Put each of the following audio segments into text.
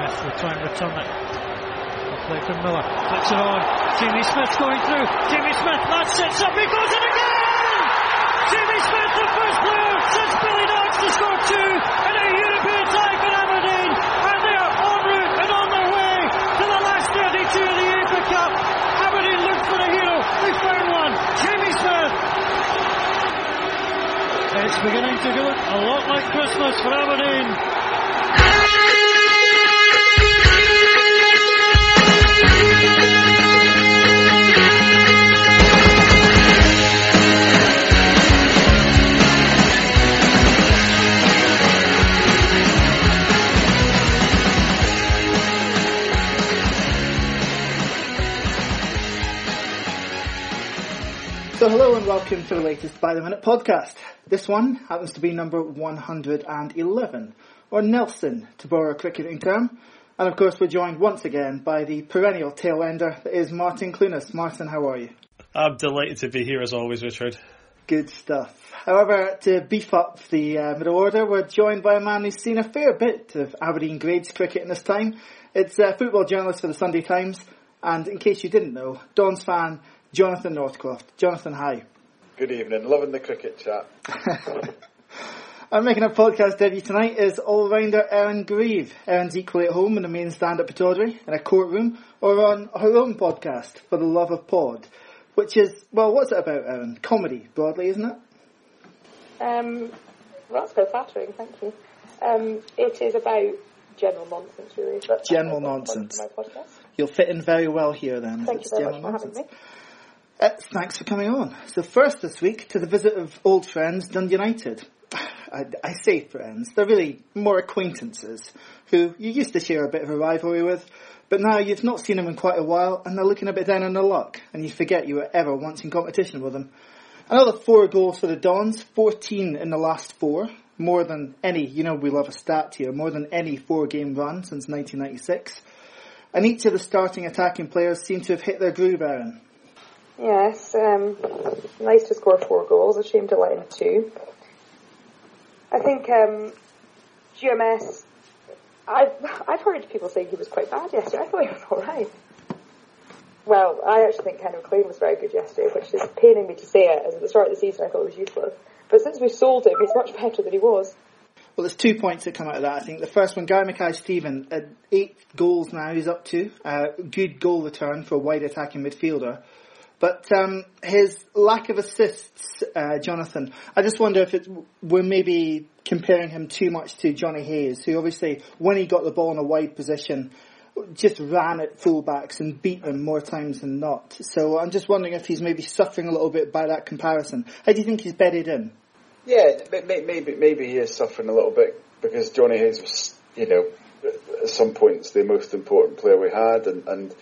Smith will try and return it. Play from Miller. Flicks it on. Jamie Smith going through. Jamie Smith, that sets up. He goes in again! Jamie Smith, the first player since Billy Dodds to score two in a European tie for Aberdeen. And they are en route and on their way to the last 32 of the UEFA Cup. Aberdeen looked for a hero. They found one. Jamie Smith. It's beginning to look a lot like Christmas for Aberdeen. So hello and welcome to the latest By the Minute podcast. This one happens to be number 111, or Nelson, to borrow a cricketing term. And of course we're joined once again by the perennial tail ender that is Martin Clunas. Martin, how are you? I'm delighted to be here as always, Richard. Good stuff. However, to beef up the uh, middle order, we're joined by a man who's seen a fair bit of Aberdeen grades cricket in his time. It's a football journalist for the Sunday Times, and in case you didn't know, Don's fan Jonathan Northcroft. Jonathan, hi. Good evening. Loving the cricket chat. I'm making a podcast debut tonight is all-rounder Erin Grieve. Erin's equally at home in the main stand at Pittodrie, in a courtroom, or on her own podcast, For the Love of Pod, which is, well, what's it about, Erin? Comedy, broadly, isn't it? Um, well, that's very flattering, thank you. Um, it is about general nonsense, really. That's General my- my- nonsense. My podcast. You'll fit in very well here then. Thank you very general much for having nonsense. me. Uh, thanks for coming on. So first this week to the visit of old friends Dundee United. I, I say friends, they're really more acquaintances who you used to share a bit of a rivalry with, but now you've not seen them in quite a while and they're looking a bit down on their luck and you forget you were ever once in competition with them. Another four goals for the Dons, 14 in the last four, more than any, you know we love a stat here, more than any four game run since 1996. And each of the starting attacking players seem to have hit their groove, Erin. Yes, um, nice to score four goals. A shame to let in two. I think um, GMS. I've I've heard people saying he was quite bad yesterday. I thought he was all right. Well, I actually think Ken McLean was very good yesterday, which is paining me to say it. As at the start of the season, I thought it was useless. But since we sold him, he's much better than he was. Well, there's two points that come out of that. I think the first one, Guy Mackay Steven, uh, eight goals now he's up to. Uh, good goal return for a wide attacking midfielder. But um, his lack of assists, uh, Jonathan, I just wonder if we're maybe comparing him too much to Johnny Hayes, who obviously, when he got the ball in a wide position, just ran at fullbacks and beat them more times than not. So I'm just wondering if he's maybe suffering a little bit by that comparison. How do you think he's bedded in? Yeah, may- may- maybe maybe he is suffering a little bit because Johnny Hayes was, you know, at some points the most important player we had, and and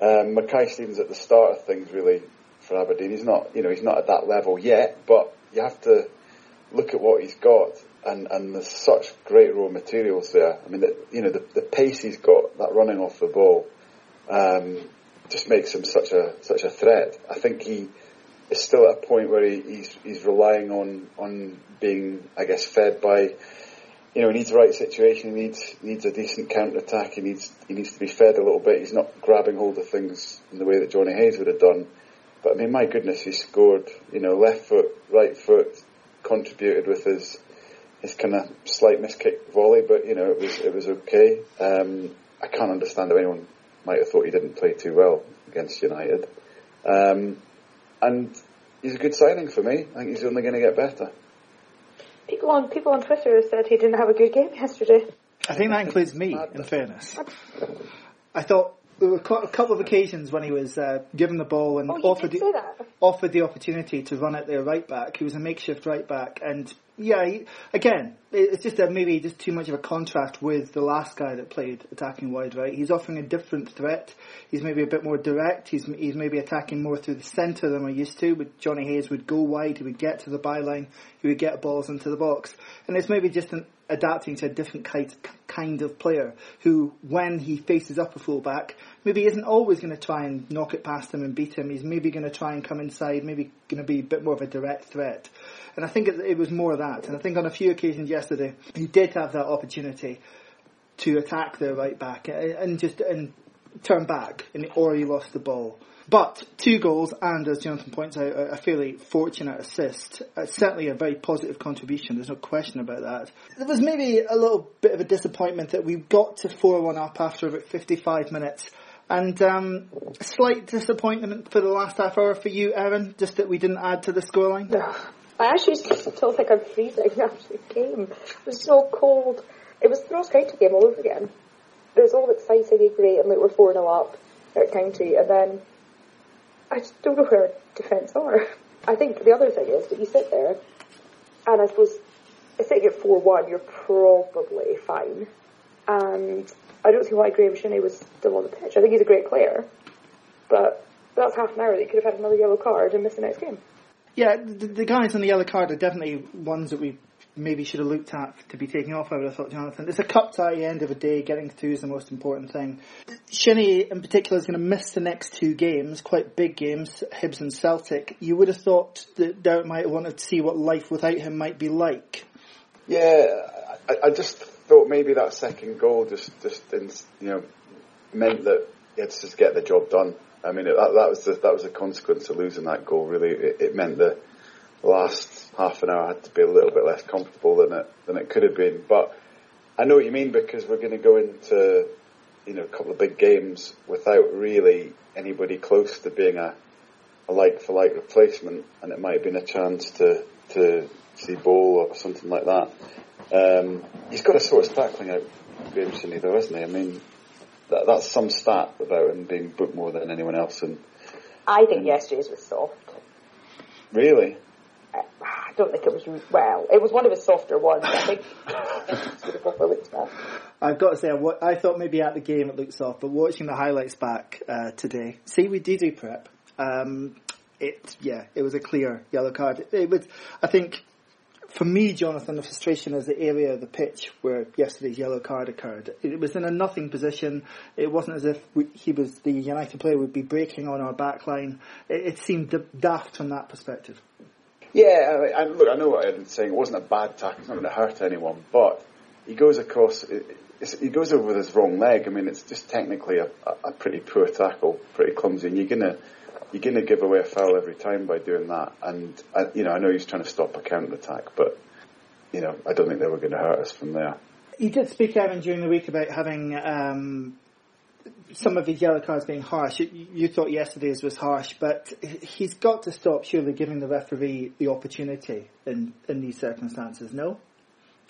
um, Mackay Stevens at the start of things really for Aberdeen. He's not, you know, he's not at that level yet, but you have to look at what he's got, and and there's such great raw materials there. I mean, the, you know, the the pace he's got, that running off the ball, um, just makes him such a such a threat. I think he is still at a point where he, he's he's relying on on being, I guess, fed by. You know, he needs the right situation. He needs needs a decent counter attack. He needs he needs to be fed a little bit. He's not grabbing hold of things in the way that Johnny Hayes would have done. But I mean, my goodness, he scored. You know, left foot, right foot, contributed with his his kind of slight miskick volley. But you know, it was it was okay. Um, I can't understand how anyone might have thought he didn't play too well against United. Um, and he's a good signing for me. I think he's only going to get better. People on people on Twitter said he didn't have a good game yesterday. I think that includes me, in fairness. I thought there were quite a couple of occasions when he was uh, given the ball and Oh, offered, the, offered the opportunity to run at their right back. He was a makeshift right back, and yeah, he, again, it's just a, maybe just too much of a contrast with the last guy that played attacking wide right. He's offering a different threat. He's maybe a bit more direct. He's he's maybe attacking more through the centre than we're used to. But Johnny Hayes would go wide. He would get to the byline. He would get balls into the box, and it's maybe just an, adapting to a different kind kind of player who, when he faces up a fullback, maybe isn't always going to try and knock it past him and beat him. He's maybe going to try and come inside, maybe going to be a bit more of a direct threat. And I think it, it was more that. And I think on a few occasions yesterday, he did have that opportunity to attack their right back and just and turn back, and or he lost the ball. But two goals and, as Jonathan points out, a fairly fortunate assist. Uh, certainly a very positive contribution. There's no question about that. There was maybe a little bit of a disappointment that we got to 4-1 up after about 55 minutes. And um, a slight disappointment for the last half hour for you, Erin, just that we didn't add to the scoreline. I actually still think I'm freezing after the game. It was so cold. It was the Ross County game all over again. It was all exciting and great, and like we're 4 0 up at County, and then I just don't know where defence are. I think the other thing is that you sit there, and I suppose sitting at 4 1, you're probably fine. And I don't see why Graeme Shinnie was still on the pitch. I think he's a great player, but that's half an hour that he could have had another yellow card and missed the next game. Yeah, the, the guys on the yellow card are definitely ones that we maybe should have looked at to be taken off, I would have thought, Jonathan. It's a cup tie end of the day, getting through is the most important thing. Shinnie in particular is going to miss the next two games, quite big games, Hibs and Celtic. You would have thought that Derek might have wanted to see what life without him might be like. Yeah, I, I just thought maybe that second goal just, just you know, meant that to just get the job done. I mean, that, that was the, that was the consequence of losing that goal. Really, it, it meant that the last half an hour had to be a little bit less comfortable than it than it could have been. But I know what you mean because we're going to go into you know a couple of big games without really anybody close to being a, a like for like replacement, and it might have been a chance to to see Bol or something like that. Um, he's got to sort his tackling out, Graeme Shinnie, though, hasn't he? I mean, that, that's some stat about him being booked more than anyone else. And I think yesterday's was soft. Really? I don't think it was well. It was one of his softer ones. I think I've got to say, I, thought maybe at the game it looked soft, but watching the highlights back uh, today, see, we did do prep. Um, it, yeah, it was a clear yellow card. It, it was, I think, for me, Jonathan, the frustration is the area of the pitch where yesterday's yellow card occurred. It was in a nothing position. It wasn't as if we, he was the United player would be breaking on our back line. It, it seemed daft from that perspective. Yeah, I, look, I know what Eddie's saying. It wasn't a bad tackle. It's not going to hurt anyone, but he goes across. he goes over with his wrong leg. I mean, it's just technically a, a pretty poor tackle, pretty clumsy, and you're gonna you're gonna give away a foul every time by doing that. And I, you know, I know he's trying to stop a counter attack, but you know, I don't think they were going to hurt us from there. You did speak, Erin, during the week about having um, some of his yellow cards being harsh. You, you, thought yesterday's was harsh, but he's got to stop surely giving the referee the opportunity in, in these circumstances, no?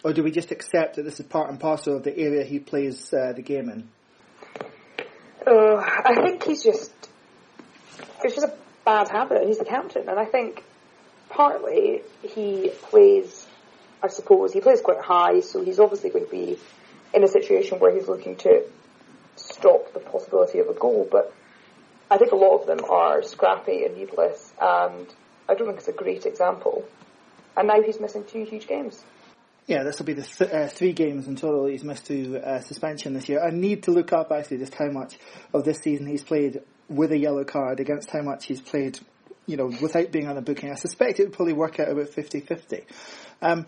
Or do we just accept that this is part and parcel of the area he plays uh, the game in? Uh, I think he's just, it's just a bad habit. He's the captain, and I think partly he plays, I suppose, he plays quite high, so he's obviously going to be in a situation where he's looking to stop the possibility of a goal. But I think a lot of them are scrappy and needless, and I don't think it's a great example. And now he's missing two huge games. Yeah, this will be the th- uh, three games in total he's missed to uh, suspension this year. I need to look up actually just how much of this season he's played with a yellow card against how much he's played, you know, without being on a booking. I suspect it would probably work out about 50-50. Um,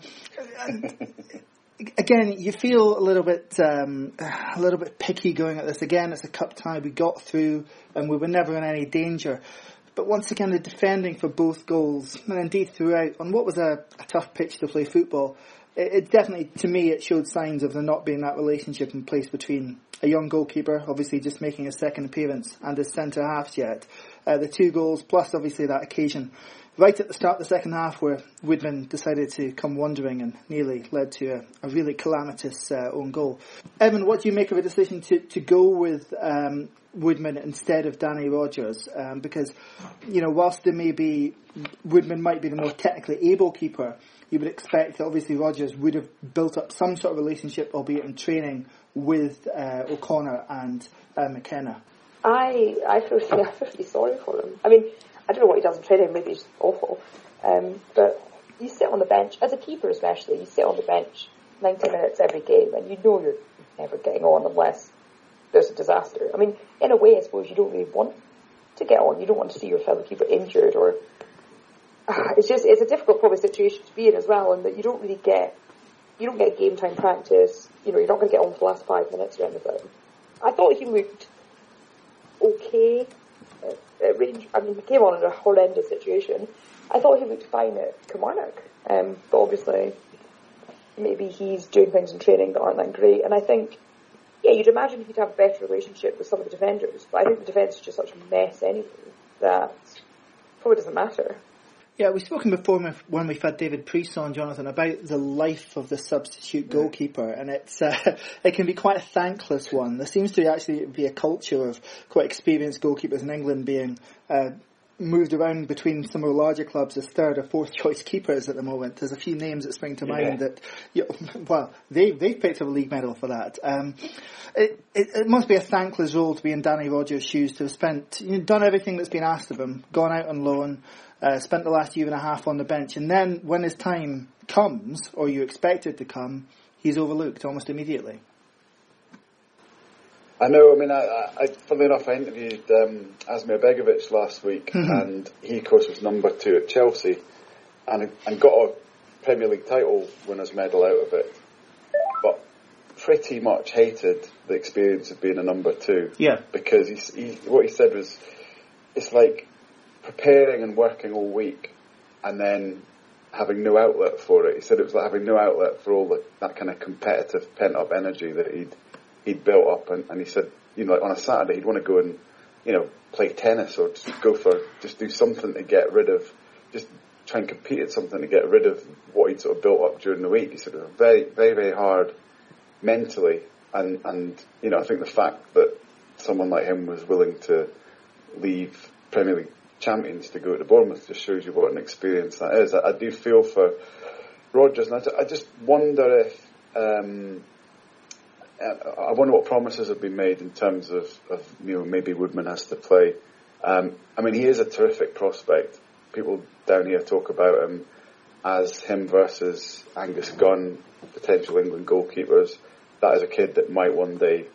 again, you feel a little bit um, a little bit picky going at this. Again, it's a cup tie. We got through, and we were never in any danger. But once again, the defending for both goals, and indeed throughout, on what was a, a tough pitch to play football, it, it, definitely, to me, it showed signs of there not being that relationship in place between a young goalkeeper, obviously just making a second appearance, and his centre halves yet. Uh, the two goals, plus obviously that occasion right at the start of the second half where Woodman decided to come wandering and nearly led to a, a really calamitous uh, own goal. Erin, what do you make of a decision to, to go with um, Woodman instead of Danny Rogers? Um, because, you know, whilst there may be, Woodman might be the more technically able keeper, you would expect that obviously Rogers would have built up some sort of relationship, albeit in training, with uh, O'Connor and uh, McKenna. I I feel, I feel really sorry for him. I mean, I don't know what he does in training, maybe he's awful. Um, but you sit on the bench, as a keeper especially, you sit on the bench 90 minutes every game and you know you're never getting on unless there's a disaster. I mean, in a way, I suppose you don't really want to get on. You don't want to see your fellow keeper injured or uh, it's just, it's a difficult probably situation to be in as well and that you don't really get, you don't get game time practice. You know, you're not going to get on for the last five minutes or anything. I thought he looked okay at, range. I mean, he came on in a horrendous situation. I thought he looked fine at Kilmarnock, um, but obviously maybe he's doing things in training that aren't that great. And I think, yeah, you'd imagine he'd have a better relationship with some of the defenders, but I think the defence is just such a mess anyway that probably doesn't matter. Yeah, we've spoken before when we've had David Preece on, Jonathan, about the life of the substitute goalkeeper, and it's uh, it can be quite a thankless one. There seems to actually be a culture of quite experienced goalkeepers in England being uh, moved around between some of the larger clubs as third or fourth choice keepers at the moment. There's a few names that spring to mind yeah. that, you know, well, they they've picked up a league medal for that. Um, it, it, it must be a thankless role to be in Danny Rogers' shoes to have spent, you know, done everything that's been asked of him, gone out on loan, uh, spent the last year and a half on the bench, and then when his time comes, or you expect it to come, he's overlooked almost immediately. I know. I mean, I, I funnily enough, I interviewed um, Asmir Begovic last week, mm-hmm. and he, of course, was number two at Chelsea, and and got a Premier League title winners' medal out of it, but pretty much hated the experience of being a number two. Yeah. Because he, he what he said was, it's like preparing and working all week and then having no outlet for it. He said it was like having no outlet for all the, that kind of competitive pent up energy that he'd he'd built up. And, and he said, you know, like on a Saturday he'd want to go and you know play tennis or just go for just do something to get rid of just try and compete at something to get rid of what he'd sort of built up during the week. He said it was very very very hard mentally. And and you know I think the fact that someone like him was willing to leave Premier League champions to go to Bournemouth just shows you what an experience that is. I, I do feel for Rogers, and I, I just wonder if um, I wonder what promises have been made in terms of, of you know maybe Woodman has to play. Um, I mean, he is a terrific prospect. People down here talk about him as him versus Angus Gunn, potential England goalkeepers. That is a kid that might one day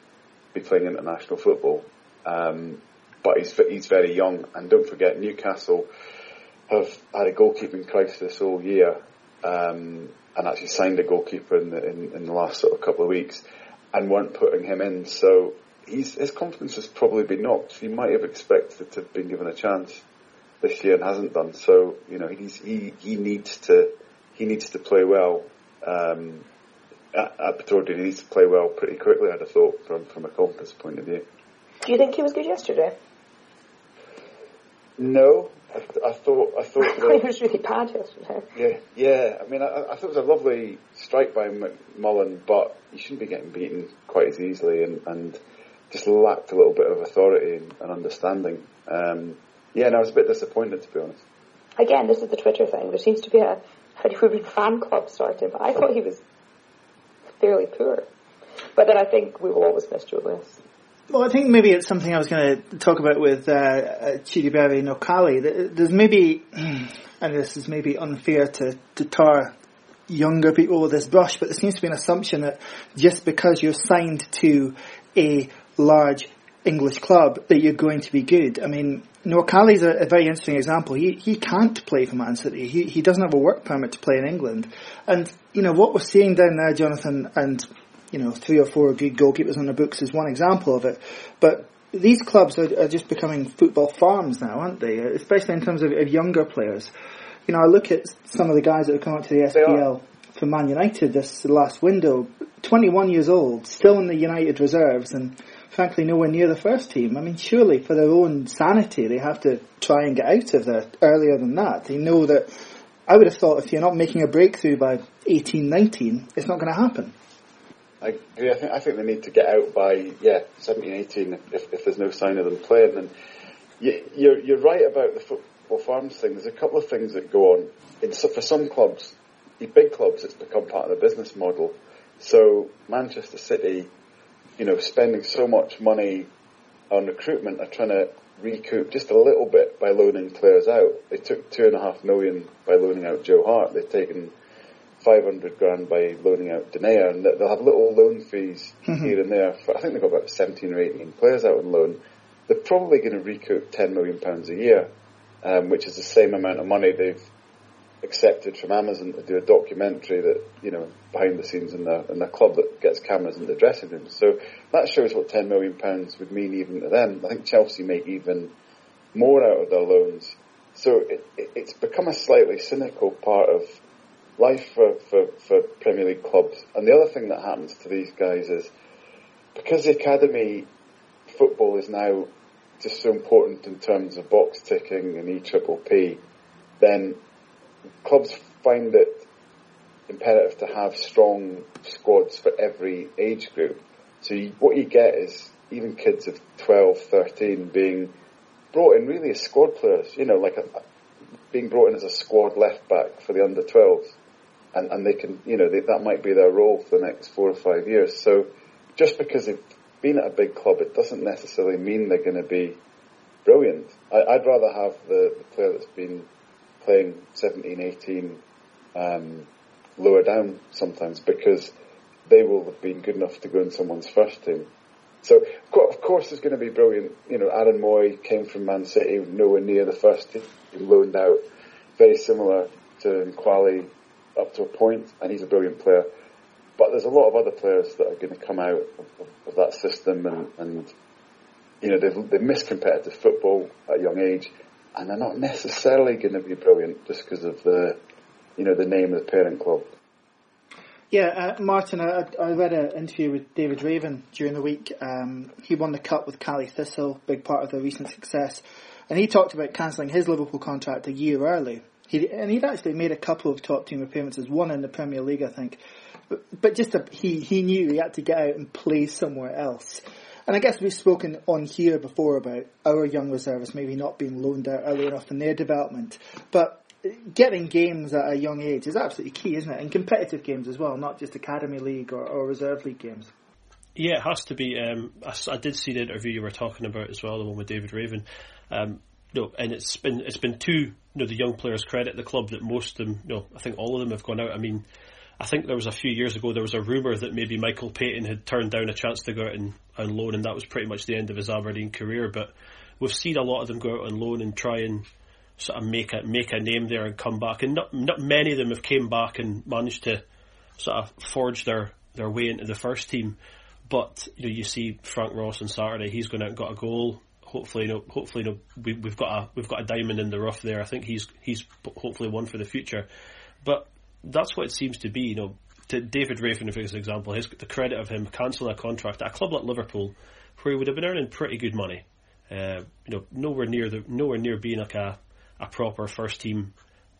be playing international football. Um, but he's he's very young. And don't forget, Newcastle have had a goalkeeping crisis all year, um, and actually signed a goalkeeper in the in, in, the last sort of couple of weeks, and weren't putting him in. So he's, his confidence has probably been knocked. He might have expected to have been given a chance this year and hasn't done. So you know he's he he needs to he needs to play well. Um, at, at he needs to play well pretty quickly. I'd have thought from from a confidence point of view. Do you think he was good yesterday? No, I, I thought I thought that, it was really bad yesterday. Yeah, yeah. I mean, I, I, thought it was a lovely strike by McMullan, but you shouldn't be getting beaten quite as easily, and, and just lacked a little bit of authority and, and understanding. Um, yeah, and I was a bit disappointed to be honest. Again, this is the Twitter thing. There seems to be a Freddie fan club starting, but I thought he was fairly poor. But then I think we will always miss Joe Lewis. Well, I think maybe it's something I was going to talk about with uh, uh Chidiebere Nwakali. There's maybe, and this is maybe unfair to, to tar younger people with this brush, but there seems to be an assumption that just because you're signed to a large English club that you're going to be good. I mean, Nwakali's a, a very interesting example. He he can't play for Man City. He he doesn't have a work permit to play in England. And you know what we're seeing down there, Jonathan, and you know, three or four good goalkeepers on the books is one example of it. But these clubs are, are just becoming football farms now, aren't they? Especially in terms of, of, younger players. You know, I look at some of the guys that have come up to the SPL for Man United this last window. 21 years old, still in the United reserves, and frankly nowhere near the first team. I mean, surely for their own sanity, they have to try and get out of there earlier than that. They know that. I would have thought if you're not making a breakthrough by 18, 19, it's not going to happen. I agree. I think, I think they need to get out by yeah 17, 18 if, if there's no sign of them playing. And you, you're you're right about the football farms thing. There's a couple of things that go on. In, so for some clubs, the big clubs, it's become part of the business model. So Manchester City, you know, spending so much money on recruitment are trying to recoup just a little bit by loaning players out. They took two and a half million by loaning out Joe Hart. They've taken 500 grand by loaning out Denayer, and they'll have little loan fees mm-hmm. here and there. For, I think they've got about 17 or 18 players out on loan. They're probably going to recoup 10 million pounds a year, um, which is the same amount of money they've accepted from Amazon to do a documentary that you know behind the scenes in the in the club that gets cameras in the dressing room. So that shows what ten million pounds would mean even to them. I think Chelsea make even more out of their loans. So it, it, it's become a slightly cynical part of life for, for, for Premier League clubs. And the other thing that happens to these guys is because the academy football is now just so important in terms of box ticking and E triple P, then clubs find it imperative to have strong squads for every age group. So you, what you get is even kids of 12, 13 being brought in really as squad players, you know, like a, being brought in as a squad left back for the under 12s. And, and they can, you know, they, that might be their role for the next four or five years. So just because they've been at a big club, it doesn't necessarily mean they're going to be brilliant. I, would rather have the, the, player that's been playing 17, 18, um, lower down sometimes because they will have been good enough to go in someone's first team. So, of course, there's going to be brilliant. You know, Aaron Mooy came from Man City, nowhere near the first team, loaned out, very similar to Nwakali up to a point, and he's a brilliant player. But there's a lot of other players that are going to come out of, of, of that system, and, and you know they've, they've missed competitive football at a young age, and they're not necessarily going to be brilliant just because of the you know the name of the parent club. Yeah, uh, Martin, I, I, read an interview with David Raven during the week. Um, he won the cup with Caley Thistle, big part of their recent success, and he talked about cancelling his Liverpool contract a year early. He, and he'd actually made a couple of top team appearances, one in the Premier League, I think. But, but just a, he he knew he had to get out and play somewhere else. And I guess we've spoken on here before about our young reservists maybe not being loaned out early enough in their development. But getting games at a young age is absolutely key, isn't it? And competitive games as well, not just academy league or, or reserve league games. Yeah, it has to be. Um, I, I, did see the interview you were talking about as well, the one with David Raven. Um, no, and it's been it's been to you know the young players' credit the club that most of them, you know, I think all of them have gone out. I mean, I think there was a few years ago there was a rumor that maybe Michael Payton had turned down a chance to go out and, on loan, and that was pretty much the end of his Aberdeen career. But we've seen a lot of them go out on loan and try and sort of make a make a name there and come back. And not not many of them have came back and managed to sort of forge their their way into the first team. But you know, you see Frank Ross on Saturday. He's going out and got a goal. Hopefully, you know, hopefully, you know, we, we've got a we've got a diamond in the rough there. I think he's he's hopefully one for the future. But that's what it seems to be. You know, to David Raven, for example, his the credit of him cancelling a contract at a club like Liverpool, where he would have been earning pretty good money. Uh, you know, nowhere near the nowhere near being like a a proper first team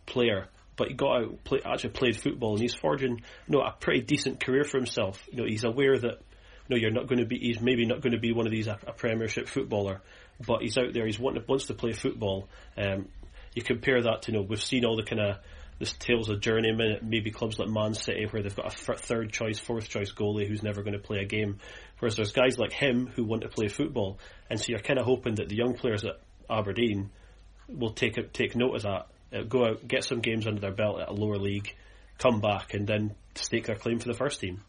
player. But he got out, play, actually played football, and he's forging, you know, a pretty decent career for himself. You know, he's aware that, know, you're not going to be, he's maybe not going to be one of these a, a Premiership footballer, but he's out there. He's wanting, wants to play football. Um, you compare that to, you know, we've seen all the kind of this tales of journeyman maybe clubs like Man City where they've got a third choice, fourth choice goalie who's never going to play a game. Whereas there's guys like him who want to play football, and so you're kind of hoping that the young players at Aberdeen will take a, take note of that. Uh, go out, get some games under their belt at a lower league, come back, and then stake their claim for the first team.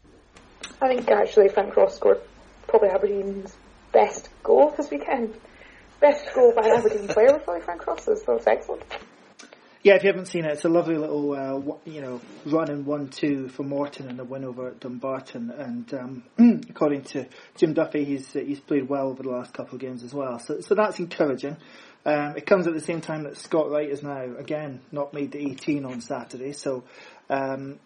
I think actually Frank Ross scored probably Aberdeen's best goal this weekend. Best goal by an Aberdeen player was probably Frank Ross's, so it's excellent. Yeah, if you haven't seen it, it's a lovely little uh, you know run in one two for Morton in the win over at Dumbarton. And um, according to Jim Duffy, he's he's played well over the last couple of games as well. So so that's encouraging. Um, it comes at the same time that Scott Wright is now again not made the 18 on Saturday. So um,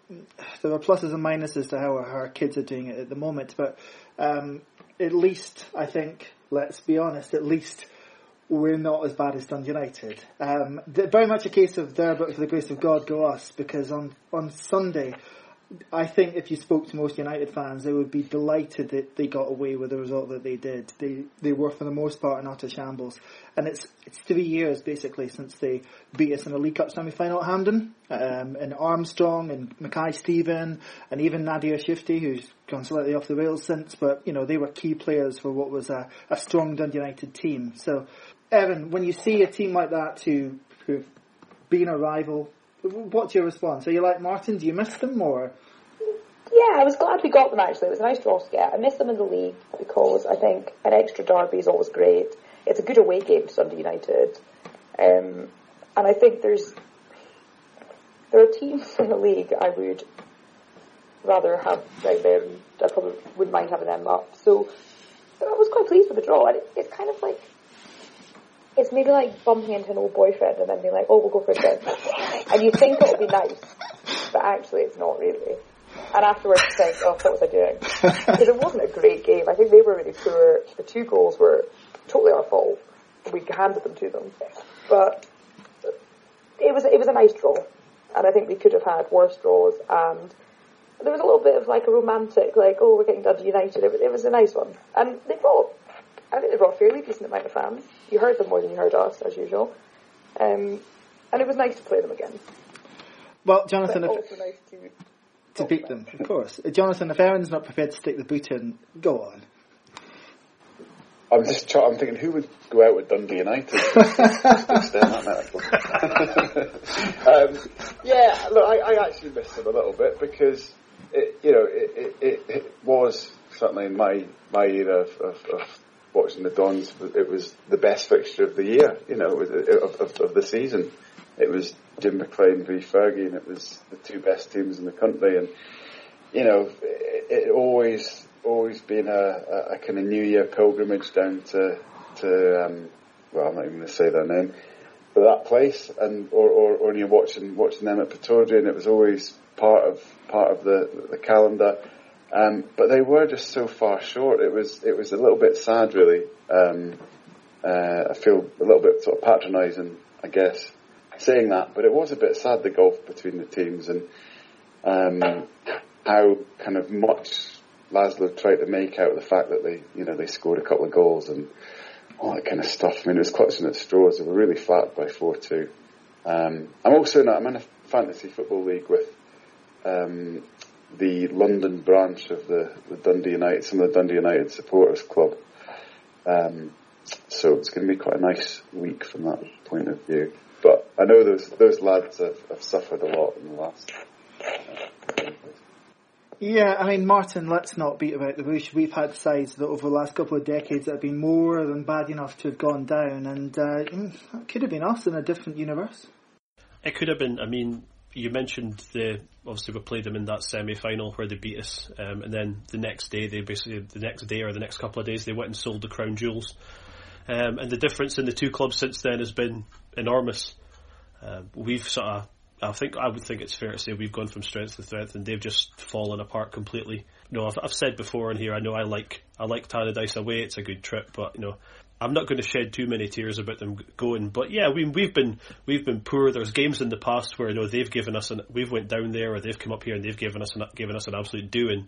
there are pluses and minuses to how our, kids are doing it at the moment. But um, at least I think, let's be honest, at least we're not as bad as Dundee United. Um, very much a case of there, but for the grace of God, go us. Because on on Sunday, I think if you spoke to most United fans, they would be delighted that they got away with the result that they did. They they were for the most part in utter shambles, and it's it's three years basically since they beat us in a League Cup semi-final at Hampden, um, and Armstrong and Mackay Steven and even Nadir Çiftçi, who's gone slightly off the rails since, but you know they were key players for what was a, a strong Dundee United team. So Erin, when you see a team like that to who've been a rival, what's your response? Are you like Martin? Do you miss them or? Yeah, I was glad we got them actually. It was a nice draw to get. I miss them in the league because I think an extra derby is always great. It's a good away game to Dundee United. Um, and I think there's there are teams in the league I would rather have right there, I probably wouldn't mind having them up. So I was quite pleased with the draw. And it, it's kind of like it's maybe like bumping into an old boyfriend and then being like, "Oh, we'll go for a drink," and you think it'll be nice, but actually it's not really. And afterwards you think, "Oh, what was I doing?" Because it wasn't a great game. I think they were really poor. The two goals were totally our fault. We handed them to them, but it was it was a nice draw, and I think we could have had worse draws. And there was a little bit of like a romantic, like, "Oh, we're getting Dundee United." It, was, it was a nice one, and they brought I think they brought a fairly decent amount of fans. You heard them more than you heard us, as usual. Um, and it was nice to play them again. Well, Jonathan, But if, also nice to, to beat them, of course. Uh, Jonathan, if Erin's not prepared to stick the boot in, go on. I'm just try- I'm thinking who would go out with Dundee United? Just to extend that metaphor. um, yeah, look, I, I actually missed them a little bit because it, you know it, it, it, it was certainly in my my era of, of, of watching the Dons. It was the best fixture of the year, you know, of, of, of the season. It was Jim McLean v Fergie, and it was the two best teams in the country, and you know, it, it always always been a, a, a kind of New Year pilgrimage down to to um, well, I'm not even going to say their name, but that place, and or or, or you're watching watching them at Pittodrie, and it was always part of part of the the calendar. Um, but they were just so far short. It was it was a little bit sad, really. Um, uh, I feel a little bit sort of patronising, I guess, saying that, but it was a bit sad the gulf between the teams and um, how kind of much Laszlo tried to make out of the fact that they, you know, they scored a couple of goals and all that kind of stuff. I mean, it was clutching at straws. They were really flat by four two. Um, I'm also a, I'm in a fantasy football league with um, the London branch of the, the Dundee United, some of the Dundee United supporters club. Um, so it's going to be quite a nice week from that point of view. But I know those those lads have, have suffered a lot in the last. Uh, Yeah, I mean, Martin, let's not beat about the bush. We've had sides that over the last couple of decades that have been more than bad enough to have gone down, and uh, mm, that could have been us in a different universe. It could have been. I mean, you mentioned the obviously we played them in that semi-final where they beat us, um, and then the next day they basically the next day or the next couple of days they went and sold the crown jewels, um, and the difference in the two clubs since then has been enormous. Uh, we've sort of, I think I would think it's fair to say we've gone from strength to strength, and they've just fallen apart completely. Know, I've, I've said before in here, I know I like I like Tannadice away; it's a good trip, but you know. I'm not going to shed too many tears about them going, but yeah, we, we've been we've been poor. There's games in the past where you know they've given us an we've went down there, or they've come up here and they've given us an given us an absolute doing.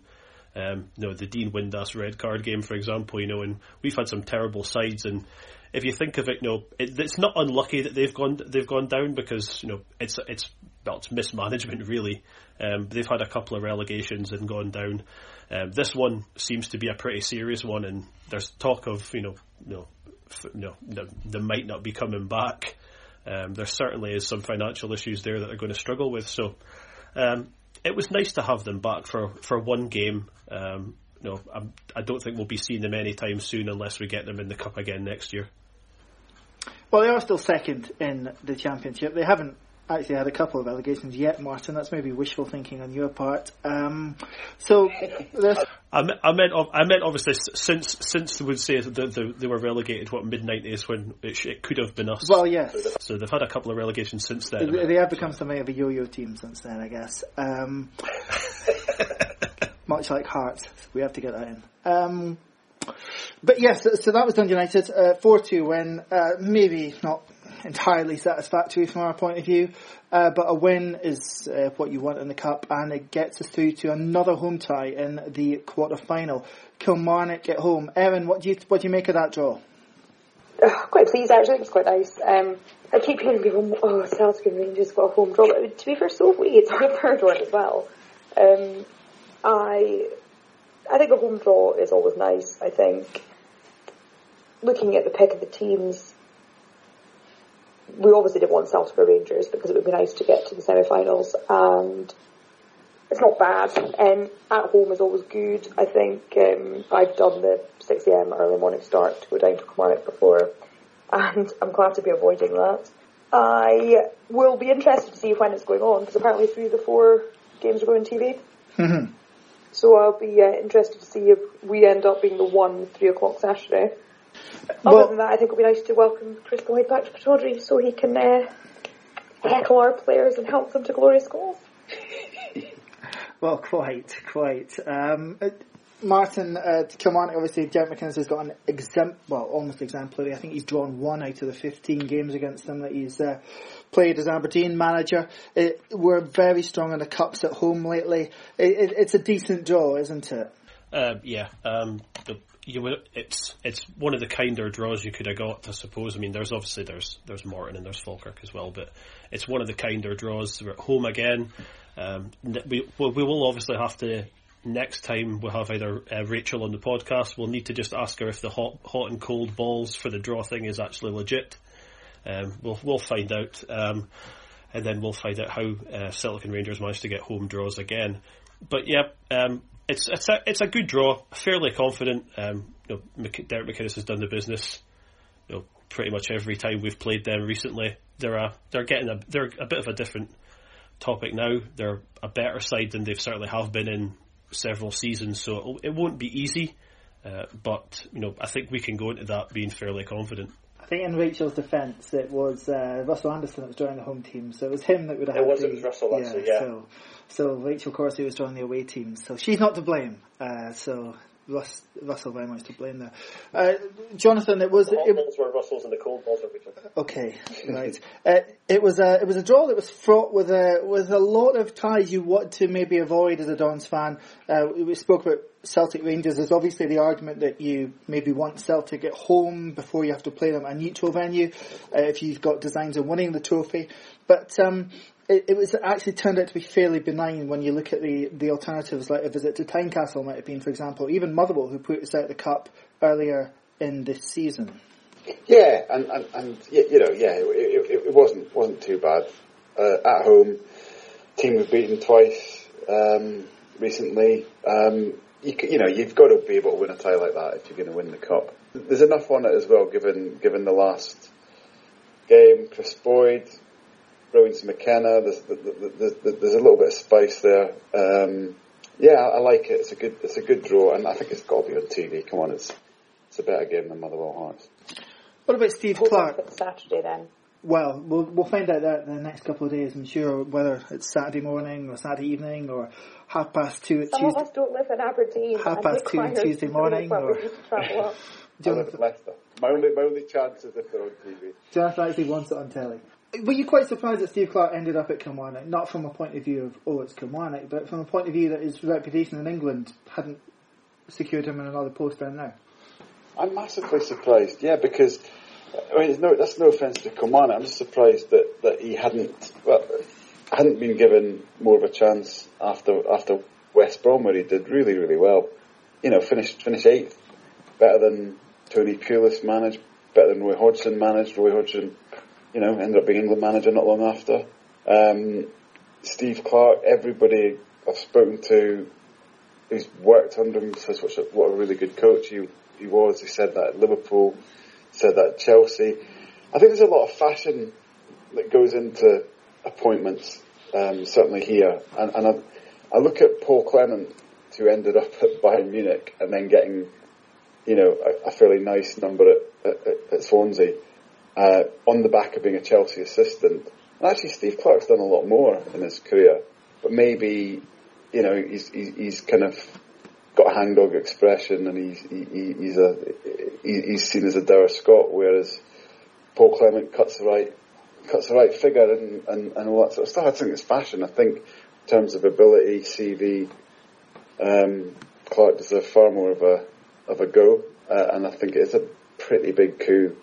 Um, you know the Dean Windass red card game, for example. You know, and we've had some terrible sides. And if you think of it, you know, it, it's not unlucky that they've gone they've gone down because you know it's it's well, it's mismanagement really. Um, they've had a couple of relegations and gone down. Um, this one seems to be a pretty serious one, and there's talk of you know you know f- you know they, might not be coming back. Um, there certainly is some financial issues there that they're going to struggle with. So um, it was nice to have them back for, for one game. Um, know, I'm, I don't think we'll be seeing them anytime soon unless we get them in the cup again next year. Well, they are still second in the championship. They haven't actually had a couple of relegations yet, Martin. That's maybe wishful thinking on your part. Um, so, I, I meant I meant obviously since since they would say that the, the, they were relegated what mid nineties when it, sh- it could have been us. well, yes, so they've had a couple of relegations since then. they they have become something of a yo-yo team since then, I guess. Um, much like Hearts, we have to get that in. Um, but yes, so, so that was Dundee United, uh, 4-2 win, uh, maybe not entirely satisfactory from our point of view, uh, but a win is uh, what you want in the cup and it gets us through to another home tie in the quarter-final. Kilmarnock at home. Erin, what do you, what do you make of that draw? uh, quite pleased actually. It was quite nice. Um, I keep hearing people, oh, Celtic and Rangers got a home draw. But to be fair, so we. It's our third one as well. Um, I, I think a home draw is always nice. I think looking at the pick of the teams, we obviously didn't want or Rangers because it would be nice to get to the semi-finals and it's not bad. Um, at home is always good. I think um, I've done the 6am early morning start to go down to Kilmarnock before, and I'm glad to be avoiding that. I will be interested to see when it's going on because apparently three of the four games are going on TV. Mhm. So I'll be uh, interested to see if we end up being the one three o'clock Saturday. Well- Other than that, I think it'll be nice to welcome Kris Boyd back to Pittodrie so he can uh, heckle our players and help them to glorious goals. Well, quite, quite. Um, uh, Martin, uh, on, obviously, Derek McInnes has got an exempt, well, almost exemplary. I think he's drawn one out of the 15 games against them that he's uh, played as Aberdeen manager. It, we're very strong in the cups at home lately. It, it, it's a decent draw, isn't it? Uh, yeah, um, the, you it's it's one of the kinder draws you could have got, I suppose. I mean, there's obviously there's there's Morton and there's Falkirk as well, but it's one of the kinder draws. We're at home again. Um, we we will obviously have to next time we'll have either uh, Rachel on the podcast. We'll need to just ask her if the hot hot and cold balls for the draw thing is actually legit. Um, we'll we'll find out, um, and then we'll find out how uh, and Rangers managed to get home draws again. But yeah, um, it's it's a it's a good draw. Fairly confident. Um, you know, Derek McInnes has done the business. You know, pretty much every time we've played them recently, they're a they're getting a they're a bit of a different topic now. They're a better side than they've certainly have been in several seasons. So it'll- it won't be easy, uh, but you know I think we can go into that being fairly confident. I think in Rachel's defence, it was uh, Russell Anderson that was drawing the home team, so it was him that would have It had was- the, it was Russell, actually, yeah. So, so Rachel Corsie was drawing the away team, so she's not to blame. Uh, so Russ, Russell very much to blame there. Uh, Jonathan, it was The hot it, balls were Russell's and the cold balls were Rachel's. Okay, right. Uh, it was a it was a draw that was fraught with a with a lot of ties you want to maybe avoid as a Dons fan. Uh, we spoke about Celtic Rangers. There's obviously the argument that you maybe want Celtic at home before you have to play them at a neutral venue uh, if you've got designs of winning the trophy. But um, it, it was actually turned out to be fairly benign when you look at the, the alternatives, like a visit to Tynecastle might have been, for example, even Motherwell, who put us out the cup earlier in this season. Yeah, and, and, and you know, yeah, it, it, it wasn't wasn't too bad. Uh, at home, team was beaten twice um, recently. Um, you, you, know, you've got to be able to win a tie like that if you're going to win the cup. There's enough on it as well, given given the last game. Kris Boyd, Rowens McKenna. There's, there's, there's, there's a little bit of spice there. Um, yeah, I, I like it. It's a good it's a good draw, and I think it's got to be on TV. Come on, it's it's a better game than Motherwell Hearts. What about Steve Hope Clarke? it's Saturday then. Well, we'll we'll find out that in the next couple of days. I'm sure whether it's Saturday morning or Saturday evening or half past two at Some of Tuesday. us don't live in Aberdeen. Half past two on Tuesday feels morning, like or- we need to travel up. I live Jonathan, in Leicester. My only, my only chance is if they're on TV. Jonathan actually wants it on telly. Were you quite surprised that Steve Clarke ended up at Kilmarnock? Not from a point of view of oh it's Kilmarnock, but from a point of view that his reputation in England hadn't secured him in another post down there. I'm massively surprised, yeah, because I mean, no, that's no offence to Coman. I'm just surprised that, that he hadn't well, hadn't been given more of a chance after after West Brom, where he did really really well. You know, finished finished eighth, better than Tony Pulis managed, better than Roy Hodgson managed. Roy Hodgson, you know, ended up being England manager not long after. Um, Steve Clarke, everybody I've spoken to who's worked under him says what a, what a really good coach he, he was. He said that at Liverpool, said that at Chelsea. I think there's a lot of fashion that goes into appointments, um, certainly here. And, and I, I look at Paul Clement, who ended up at Bayern Munich and then getting, you know, a, a fairly nice number at, at, at Swansea, uh, on the back of being a Chelsea assistant. And actually, Steve Clarke's done a lot more in his career, but maybe you know, he's, he's, he's kind of got a hangdog expression and he's, he, he's a, he's seen as a dour Scot, whereas Paul Clement cuts the right, cuts the right figure and, and, and all that sort of stuff. I think it's fashion. I think in terms of ability, CV, um, Clarke deserves far more of a, of a go. Uh, and I think it's a pretty big coup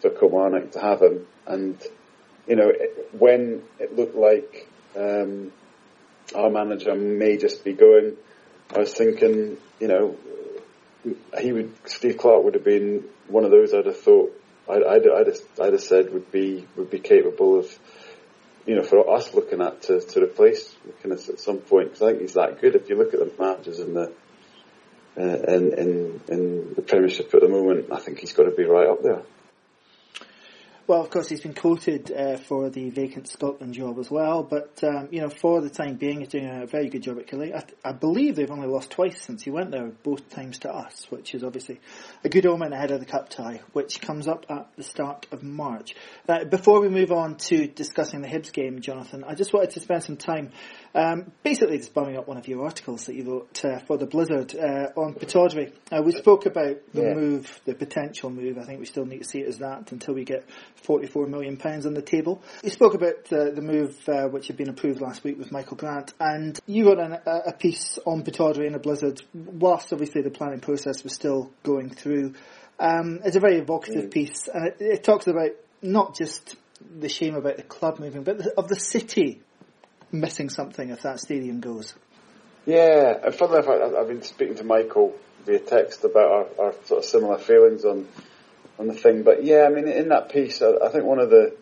for Kilmarnock to have him. And, you know, it, when it looked like, um, our manager may just be going. I was thinking, you know, he would, Steve Clarke would have been one of those I'd have thought, I'd, I'd, I'd, have, I'd have said would be, would be capable of, you know, for us looking at to, to replace McInnes at some point, because I think he's that good. If you look at the managers in the, uh, in, in, in the Premiership at the moment, I think he's got to be right up there. Well, of course, he's been quoted uh, for the vacant Scotland job as well, but um, you know, for the time being, he's doing a very good job at Killie. I, I, believe they've only lost twice since he went there, both times to us, which is obviously a good omen ahead of the cup tie, which comes up at the start of March. Uh, before we move on to discussing the Hibs game, Jonathan, I just wanted to spend some time, um, basically just bumming up one of your articles that you wrote uh, for the Blizzard uh, on Pittodrie. Uh, we spoke about the yeah. move, the potential move. I think we still need to see it as that until we get 44 million pounds on the table. You spoke about uh, the move uh, which had been approved last week with Michael Grant, and you wrote an, a, piece on Pittodrie and the Blizzard whilst obviously the planning process was still going through. Um, it's a very evocative mm. piece, and it, it, talks about not just the shame about the club moving, but the, of the city missing something if that stadium goes. Yeah, and funnily enough, I've been speaking to Michael via text about our, our sort of similar feelings on on the thing. But yeah, I mean, in that piece, I, I think one of the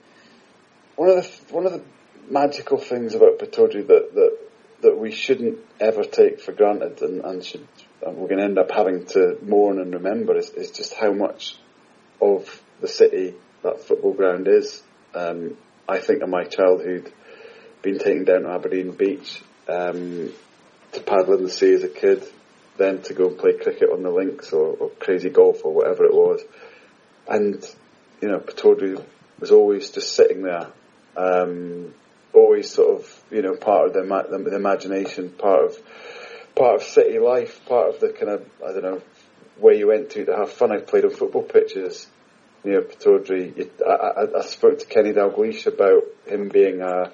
one of the one of the magical things about Pittodrie that that that we shouldn't ever take for granted, and, and should and we're going to end up having to mourn and remember is, is just how much of the city that football ground is. Um, I think of my childhood being taken down to Aberdeen Beach um, to paddle in the sea as a kid, then to go and play cricket on the links or, or crazy golf or whatever it was and you know Pittodrie was always just sitting there, um, always sort of you know part of the, the, the, imagination, part of part of city life, part of the kind of I don't know where you went to to have fun. I played on football pitches near Pittodrie. I, I, I spoke to Kenny Dalglish about him being a,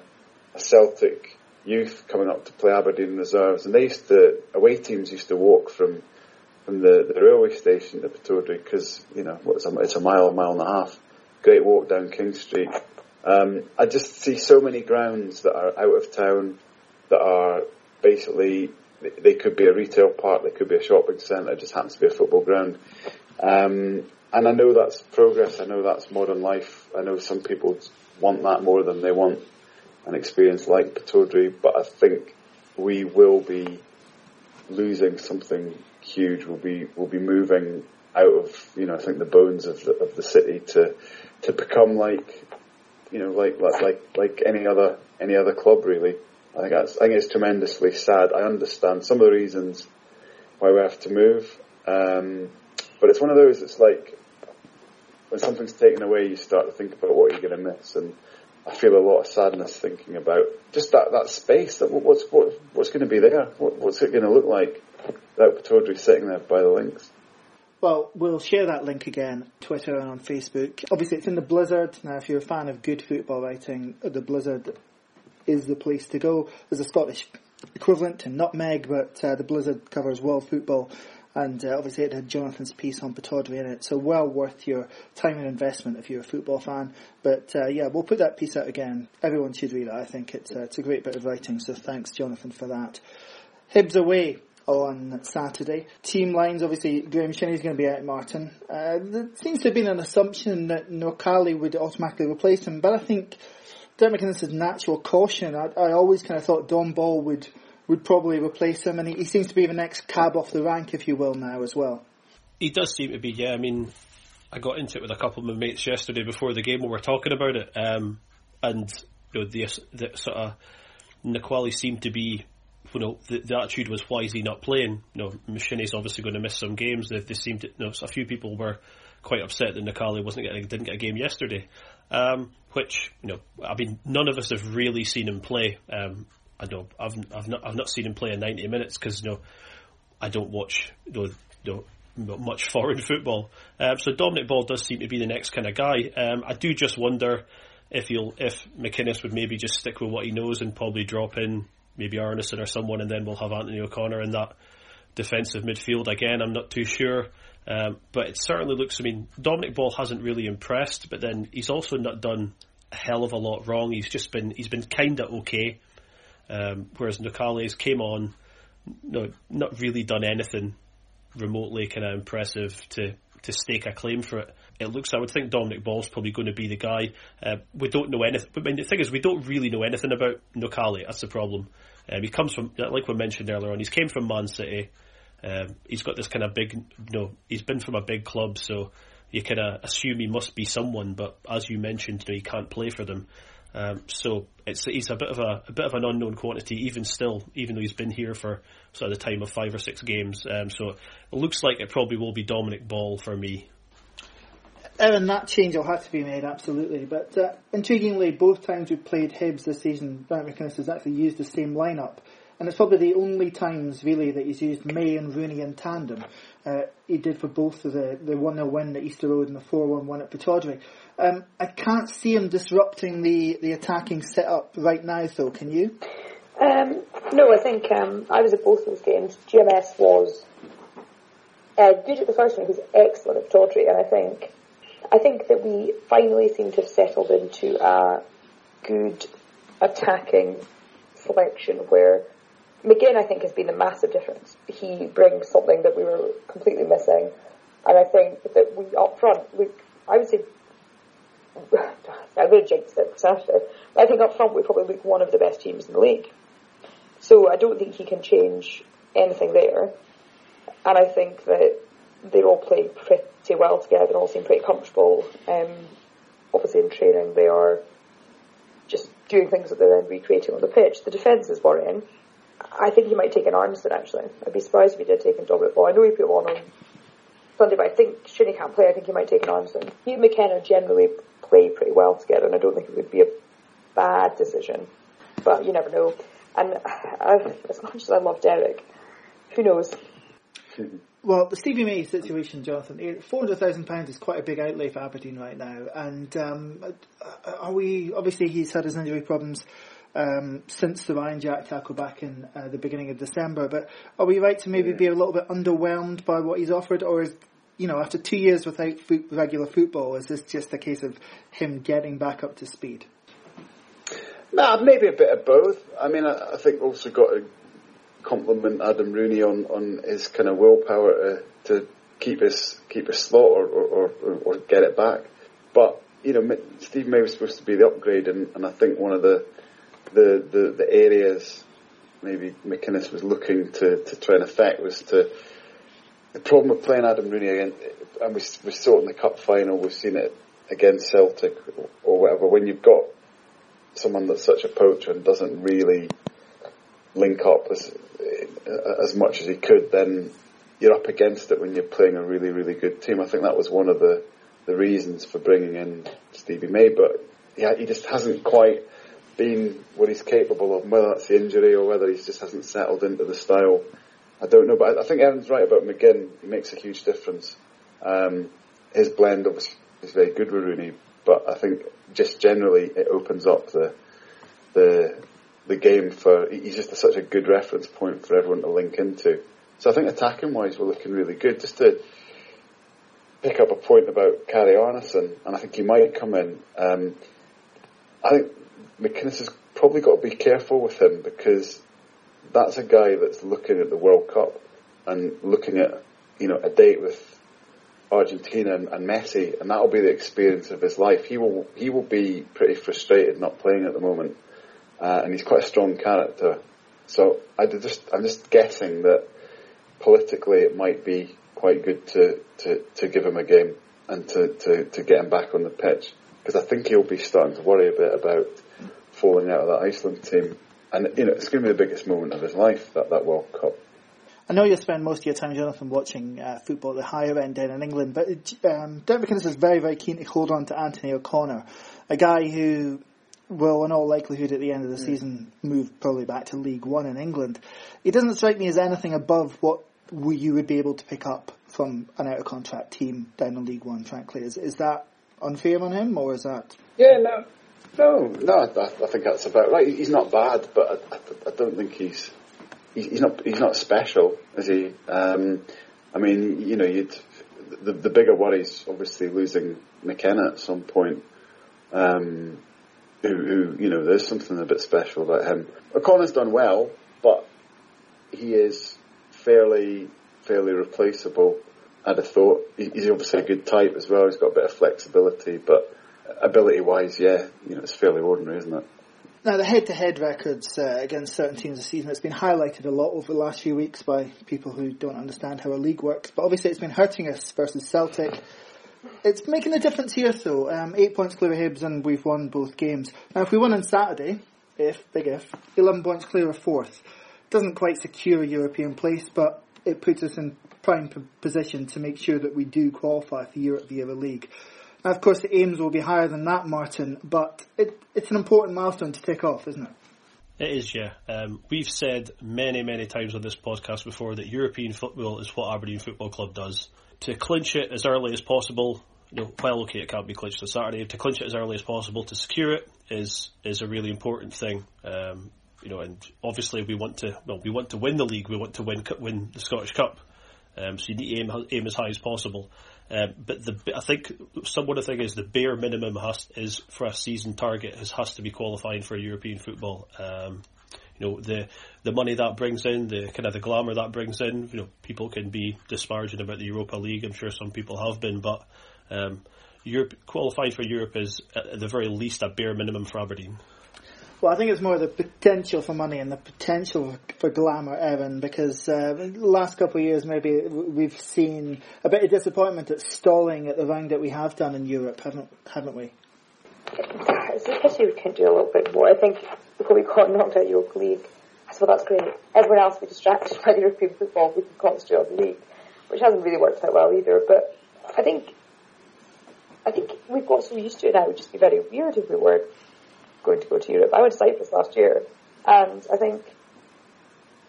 a Celtic youth coming up to play Aberdeen reserves, and they used to away teams used to walk from from the, the railway station to Pittodrie because, you know, it's a, it's a mile, a mile and a half. Great walk down King Street. Um, I just see so many grounds that are out of town that are basically, they could be a retail park, they could be a shopping centre, it just happens to be a football ground. Um, and I know that's progress, I know that's modern life, I know some people want that more than they want an experience like Pittodrie, but I think we will be losing something huge. We'll be we'll be moving out of you know I think the bones of the of the city to to become like you know like like like any other any other club really. I think that's I think it's tremendously sad. I understand some of the reasons why we have to move, um, but it's one of those. It's like when something's taken away, you start to think about what you're going to miss, and I feel a lot of sadness thinking about just that that space. That what's what, what's going to be there? What, what's it going to look like? Without Pittodrie sitting there by the links. Well, we'll share that link again, Twitter and on Facebook. Obviously, it's in the Blizzard. Now, if you're a fan of good football writing, the Blizzard is the place to go. There's a Scottish equivalent to Nutmeg, but uh, the Blizzard covers world football. And uh, obviously, it had Jonathan's piece on Pittodrie in it, so well worth your time and investment if you're a football fan. But uh, yeah, we'll put that piece out again. Everyone should read it. I think it's uh, it's a great bit of writing. So thanks, Jonathan, for that. Hibs away on Saturday. Team lines, obviously, Graeme Shinnie is going to be out Martin. Uh, there seems to have been an assumption that Nwakali would automatically replace him, but I think Derek McInnes' is natural caution. I, I, always kind of thought Dom Ball would, would probably replace him, and he, he, seems to be the next cab off the rank, if you will, now as well. He does seem to be, yeah. I mean, I got into it with a couple of my mates yesterday before the game when we were talking about it, um, and you know, the, the sort of Nwakali seemed to be you know, the, the, attitude was why is he not playing? You know, Shinnie's obviously going to miss some games. They, they seemed to, you know, a few people were quite upset that Nwakali wasn't getting, didn't get a game yesterday. Um, which, you know, I mean, none of us have really seen him play. Um, I know I've, I've not, I've not seen him play in 90 minutes because, you know, I don't watch, you know much foreign football. Um, so Dominic Ball does seem to be the next kind of guy. Um, I do just wonder if he'll, if McInnes would maybe just stick with what he knows and probably drop in maybe Arnason or someone, and then we'll have Anthony O'Connor in that defensive midfield again. I'm not too sure. Um, but it certainly looks, I mean, Dominic Ball hasn't really impressed, but then he's also not done a hell of a lot wrong. He's just been, he's been kinda okay. Um, whereas Nwakali's came on, no, not really done anything remotely kind of impressive to, to stake a claim for it. It looks, I would think Dominic Ball's probably going to be the guy. Uh, we don't know anything, I mean, the thing is, we don't really know anything about Nwakali, that's the problem. Um, he comes from, like we mentioned earlier on, he's came from Man City. Um, he's got this kind of big, you know, he's been from a big club, so you kind of assume he must be someone, but as you mentioned, you know, he can't play for them. Um, so it's he's a bit of a, a, bit of an unknown quantity, even still, even though he's been here for sort of the time of five or six games. Um, so it looks like it probably will be Dominic Ball for me. Erin, that change will have to be made, absolutely. But uh, intriguingly, both times we've played Hibs this season, Brian McInnes has actually used the same lineup. And it's probably the only times, really, that he's used May and Rooney in tandem. Uh, he did for both of the, the 1 0 win at Easter Road and the 4 1 win at Pittodrie. Um, I can't see him disrupting the, the attacking setup right now, though, can you? Um, no, I think um, I was at both those games. GMS was uh, good at the first one. He was excellent at Pittodrie, and I think I think that we finally seem to have settled into a good attacking selection where McGinn, I think, has been a massive difference. He brings something that we were completely missing, and I think that we up front, we, I would say, I'm going to jinx it Saturday, but I think up front we probably look one of the best teams in the league. So I don't think he can change anything there, and I think that they all play pretty well together and all seem pretty comfortable. Um, obviously in training they are just doing things that they're then recreating on the pitch. The defence is worrying. I think he might take an Arnason actually. I'd be surprised if he did take an Dominic Ball. I know he put one on Sunday, but I think Shinnie can't play. I think he might take an Arnason. He and McKenna generally play pretty well together, and I don't think it would be a bad decision. But you never know. And uh, as much as I love Derek, who knows? Well, the Stevie May situation, Jonathan, four hundred thousand pounds is quite a big outlay for Aberdeen right now. And um, are we? Obviously, he's had his injury problems um, since the Ryan Jack tackle back in uh, the beginning of December. But are we right to maybe be a little bit underwhelmed by what he's offered, or is you know after two years without foot, regular football, is this just a case of him getting back up to speed? Nah, maybe a bit of both. I mean, I, I think also got to compliment Adam Rooney on, on his kind of willpower to, to keep his keep his slot or, or, or, or get it back. But you know, Steve May was supposed to be the upgrade, and, and I think one of the the, the, the areas maybe McInnes was looking to, to try and affect was to the problem with playing Adam Rooney again, and we, we saw it in the cup final, we've seen it against Celtic or whatever, when you've got someone that's such a poacher and doesn't really link up as, as much as he could, then you're up against it when you're playing a really, really good team. I think that was one of the, the reasons for bringing in Stevie May, but yeah, he just hasn't quite been what he's capable of, whether that's the injury or whether he just hasn't settled into the style. I don't know, but I, think Erin's right about McGinn. He makes a huge difference. Um, his blend obviously is very good with Rooney, but I think just generally it opens up the the the game for. He's just a, such a good reference point for everyone to link into. So I think attacking wise, we're looking really good. Just to pick up a point about Kari Arnason, and I think he might come in. Um, I think McInnes has probably got to be careful with him because that's a guy that's looking at the World Cup and looking at you know a date with Argentina and, and Messi, and that'll be the experience of his life. He will he will be pretty frustrated not playing at the moment, uh, and he's quite a strong character. So I just I'm just guessing that politically it might be quite good to, to, to give him a game and to, to, to get him back on the pitch because I think he'll be starting to worry a bit about falling out of that Iceland team. And, you know, it's going to be the biggest moment of his life, that, that World Cup. I know you spend most of your time, Jonathan, watching uh, football at the higher end down in England, but um, Derek McInnes is very, very keen to hold on to Anthony O'Connor, a guy who will, in all likelihood, at the end of the mm. season, move probably back to League One in England. It doesn't strike me as anything above what you would be able to pick up from an out of contract team down in League One. Frankly, is is that unfair on him, or is that? Yeah, no, no, no. I, I think that's about right. He's not bad, but I, I, I don't think he's, he's not he's not special, is he? Um, I mean, you know, you'd the the bigger worry is obviously losing McKenna at some point. Um, who, who, you know, there's something a bit special about him. O'Connor's done well, but he is fairly, fairly replaceable. I'd have thought he's obviously a good type as well. He's got a bit of flexibility, but ability-wise, yeah, you know, it's fairly ordinary, isn't it? Now, the head-to-head records uh, against certain teams this season, it's been highlighted a lot over the last few weeks by people who don't understand how a league works. But obviously, it's been hurting us versus Celtic, it's making a difference here, though. Um, eight points clear of Hibs, and we've won both games. Now, if we win on Saturday, if big if, eleven points clear of fourth, doesn't quite secure a European place, but it puts us in prime p- position to make sure that we do qualify for Europe via the league. Now, of course, the aims will be higher than that, Martin, but it, it's an important milestone to tick off, isn't it? It is, yeah. Um, we've said many, many times on this podcast before that European football is what Aberdeen Football Club does. To clinch it as early as possible, you know, well, okay, it can't be clinched on Saturday. To clinch it as early as possible to secure it is is a really important thing. Um, you know, and obviously we want to well, we want to win the league. We want to win win the Scottish Cup. Um, so you need to aim aim as high as possible. Um, but the I think some one of the thing is the bare minimum has is for a season target has has to be qualifying for European football. Um, you know the the money that brings in, the kind of the glamour that brings in. You know people can be disparaging about the Europa League. I'm sure some people have been, but um, Europe qualifying for Europe is at the very least a bare minimum for Aberdeen. Well, I think it's more the potential for money and the potential for glamour, Erin, because uh, the last couple of years maybe we've seen a bit of disappointment at stalling at the round that we have done in Europe, haven't haven't we? It's a pity we can do a little bit more. I think before we got knocked out of Europa League, I thought that's great. Everyone else will be distracted by the European football. We can concentrate on the league, which hasn't really worked out well either. But I think I think we've got so used to it now. It would just be very weird if we were going to go to Europe. I went to Cyprus last year, and I think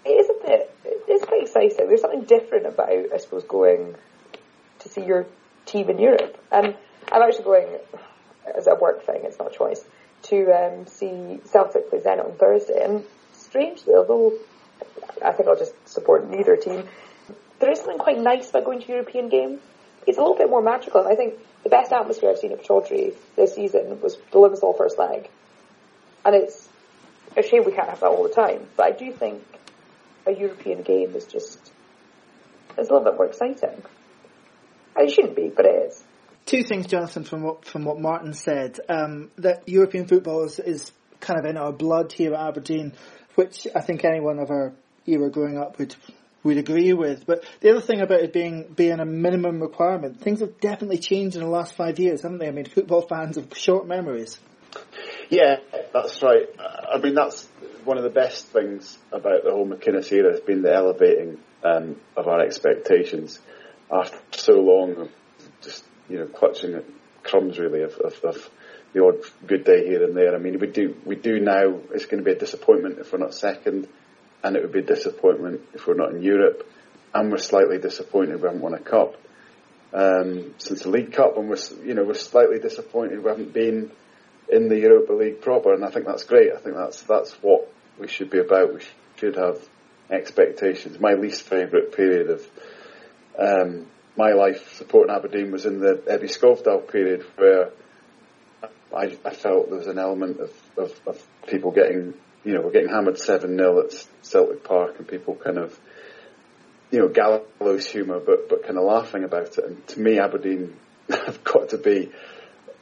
it is a bit, it's quite exciting. There's something different about, I suppose, going to see your team in Europe. And I'm actually going as a work thing, it's not a choice, to um, see Celtic play Zenit on Thursday. And strangely, although I think I'll just support neither team, there is something quite nice about going to European games. It's a little bit more magical. And I think the best atmosphere I've seen at Pittodrie this season was the Limassol first leg. And it's a shame we can't have that all the time. But I do think a European game is just it's a little bit more exciting. It shouldn't be, but it is. Two things, Jonathan, from what from what Martin said. Um, that European football is, is kind of in our blood here at Aberdeen, which I think anyone of our era growing up would would agree with. But the other thing about it being being a minimum requirement, things have definitely changed in the last five years, haven't they? I mean, football fans have short memories. Yeah, that's right. I mean, that's one of the best things about the whole McInnes era has been the elevating um, of our expectations after so long you know clutching at crumbs really of, of, of the odd good day here and there. I mean, we do we do now. It's going to be a disappointment if we're not second, and it would be a disappointment if we're not in Europe, and we're slightly disappointed we haven't won a cup um, since the League Cup, and we're you know we're slightly disappointed we haven't been in the Europa League proper, and I think that's great. I think that's that's what we should be about. We should have expectations. My least favourite period of um, my life supporting Aberdeen was in the Ebbe Skovdahl period, where I, I, felt there was an element of, of, of people getting, you know, we're getting hammered seven 0 at Celtic Park, and people kind of, you know, gallows humour, but but kind of laughing about it. And to me, Aberdeen have got to be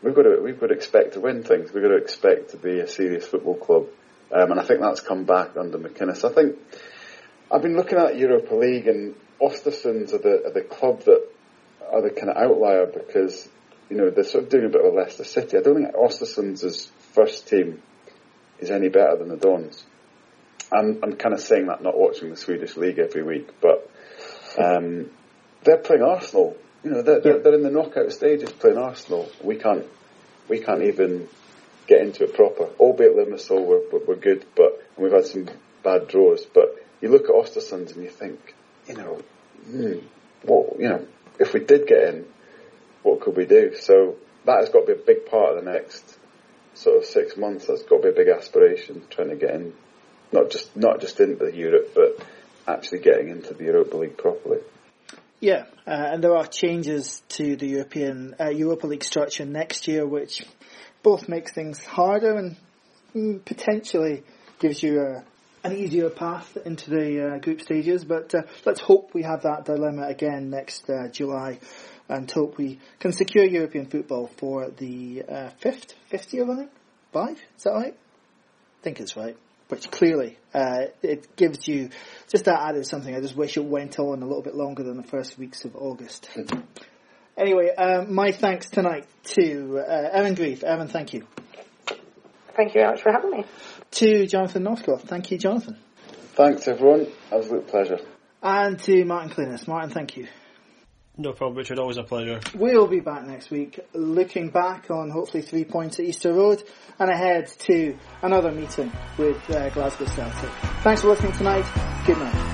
we've got to we've got to expect to win things. We've got to expect to be a serious football club, um, and I think that's come back under McInnes. I think I've been looking at Europa League, and Östersunds are the are the club that are the kind of outlier because you know they're sort of doing a bit of a Leicester City. I don't think Östersunds' first team is any better than the Dons. I'm I'm kind of saying that not watching the Swedish league every week, but um, they're playing Arsenal you know, they're, they're, they're, in the knockout stages playing Arsenal. We can't, we can't even get into it proper. Albeit Limassol were, were good, but and we've had some bad draws. But you look at Östersunds and you think, you know, hmm, what, you know, if we did get in, what could we do? So that has got to be a big part of the next sort of six months. That's got to be a big aspiration, trying to get in, not just not just into Europe, but actually getting into the Europa League properly. Yeah, uh, and there are changes to the European uh, Europa League structure next year, which both makes things harder and mm, potentially gives you a, an easier path into the uh, group stages. But uh, let's hope we have that dilemma again next uh, July, and hope we can secure European football for the uh, fifth fifth year running. Five, is that right? I think it's right which clearly uh, it gives you just that added something. I just wish it went on a little bit longer than the first weeks of August. Anyway, um, my thanks tonight to uh, Erin Grieve. Erin, thank you. Thank you very much for having me. To Jonathan Northcroft. Thank you, Jonathan. Thanks, everyone. Absolute pleasure. And to Martin Clunas. Martin, thank you. No problem, Richard. Always a pleasure. We'll be back next week, looking back on hopefully three points at Easter Road and ahead to another meeting with uh, Glasgow Celtic. Thanks for listening tonight. Good night.